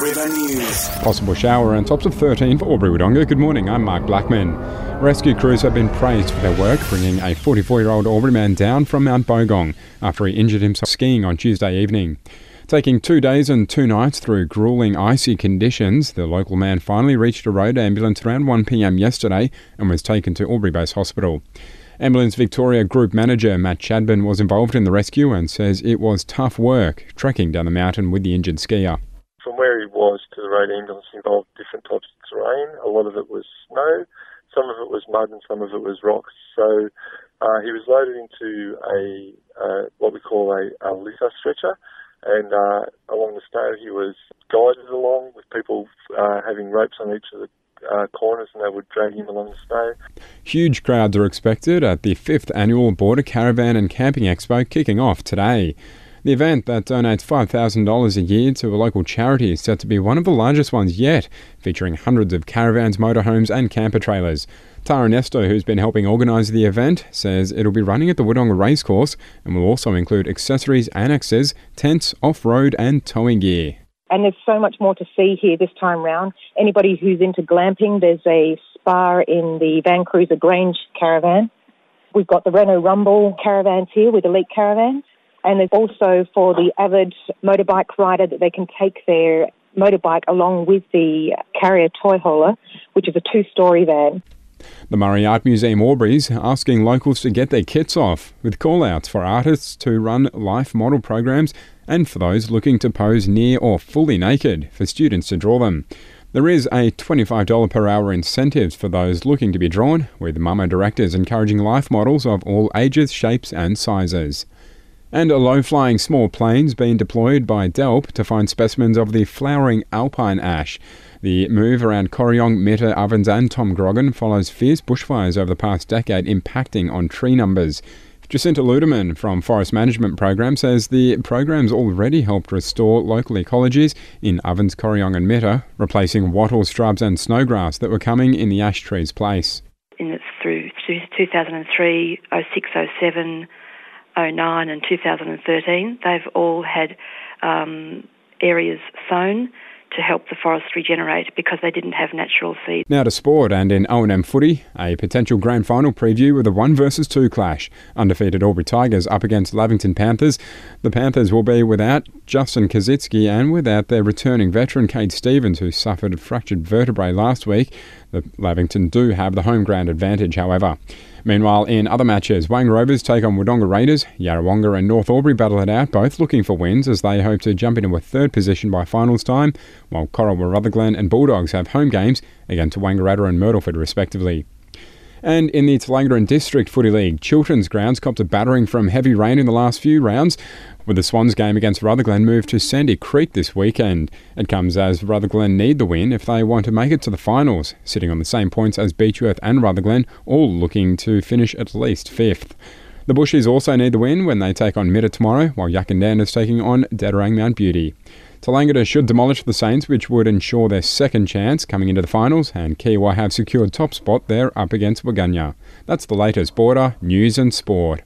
River News. Possible shower and tops of 13 for Albury Wodonga. Good morning, I'm Mark Blackman. Rescue crews have been praised for their work bringing a 44 year old Albury man down from Mount Bogong after he injured himself skiing on Tuesday evening. Taking two days and two nights through grueling icy conditions, the local man finally reached a road ambulance around 1pm yesterday and was taken to Albury Base Hospital. Ambulance Victoria Group Manager Matt Chadburn was involved in the rescue and says it was tough work trekking down the mountain with the injured skier. From where he was to the road ambulance involved different types of terrain. A lot of it was snow, some of it was mud, and some of it was rocks. So uh, he was loaded into a uh, what we call a, a lither stretcher, and uh, along the snow he was guided along with people uh, having ropes on each of the uh, corners and they would drag him along the snow. Huge crowds are expected at the fifth annual Border Caravan and Camping Expo kicking off today. The event that donates $5,000 a year to a local charity is set to be one of the largest ones yet, featuring hundreds of caravans, motorhomes, and camper trailers. Tara Nesto, who's been helping organise the event, says it'll be running at the Wodonga Racecourse and will also include accessories, annexes, tents, off road, and towing gear. And there's so much more to see here this time round. Anybody who's into glamping, there's a spa in the Van Cruiser Grange caravan. We've got the Renault Rumble caravans here with Elite Caravans. And there's also for the avid motorbike rider that they can take their motorbike along with the carrier toy hauler, which is a two story van. The Murray Art Museum Albury's asking locals to get their kits off, with call outs for artists to run life model programs and for those looking to pose near or fully naked for students to draw them. There is a $25 per hour incentive for those looking to be drawn, with MAMA directors encouraging life models of all ages, shapes, and sizes. And a low flying small plane's been deployed by DELWP to find specimens of the flowering alpine ash. The move around Corryong, Mitta, Ovens, and Tom Groggin follows fierce bushfires over the past decade impacting on tree numbers. Jacinta Ludeman from Forest Management Program says the program's already helped restore local ecologies in Ovens, Corryong, and Mitta, replacing wattle, shrubs, and snowgrass that were coming in the ash tree's place. In it's through 2003, 06, 07, 09, and 2013, they've all had um, areas sown to help the forest regenerate because they didn't have natural seed. Now to sport and in O&M footy, a potential grand final preview with a 1 versus 2 clash. Undefeated Albury Tigers up against Lavington Panthers. The Panthers will be without Justin Kazitsky and without their returning veteran Kate Stevens who suffered a fractured vertebrae last week. The Lavington do have the home ground advantage however. Meanwhile, in other matches, Wang Rovers take on Wodonga Raiders, Yarrawonga and North Albury battle it out, both looking for wins as they hope to jump into a third position by finals time, while Corowa Rutherglen and Bulldogs have home games against Wangaratta and Myrtleford respectively. And in the Tallangatta District Footy League, Chilterns grounds copped a battering from heavy rain in the last few rounds, with the Swans game against Rutherglen moved to Sandy Creek this weekend. It comes as Rutherglen need the win if they want to make it to the finals, sitting on the same points as Beechworth and Rutherglen, all looking to finish at least fifth. The Bushies also need the win when they take on Mitta tomorrow, while Yackandandah is taking on Dederang Mount Beauty. Tallangatta should demolish the Saints, which would ensure their second chance coming into the finals, and Kiewa have secured top spot there up against Wahgunyah. That's the latest border news and sport.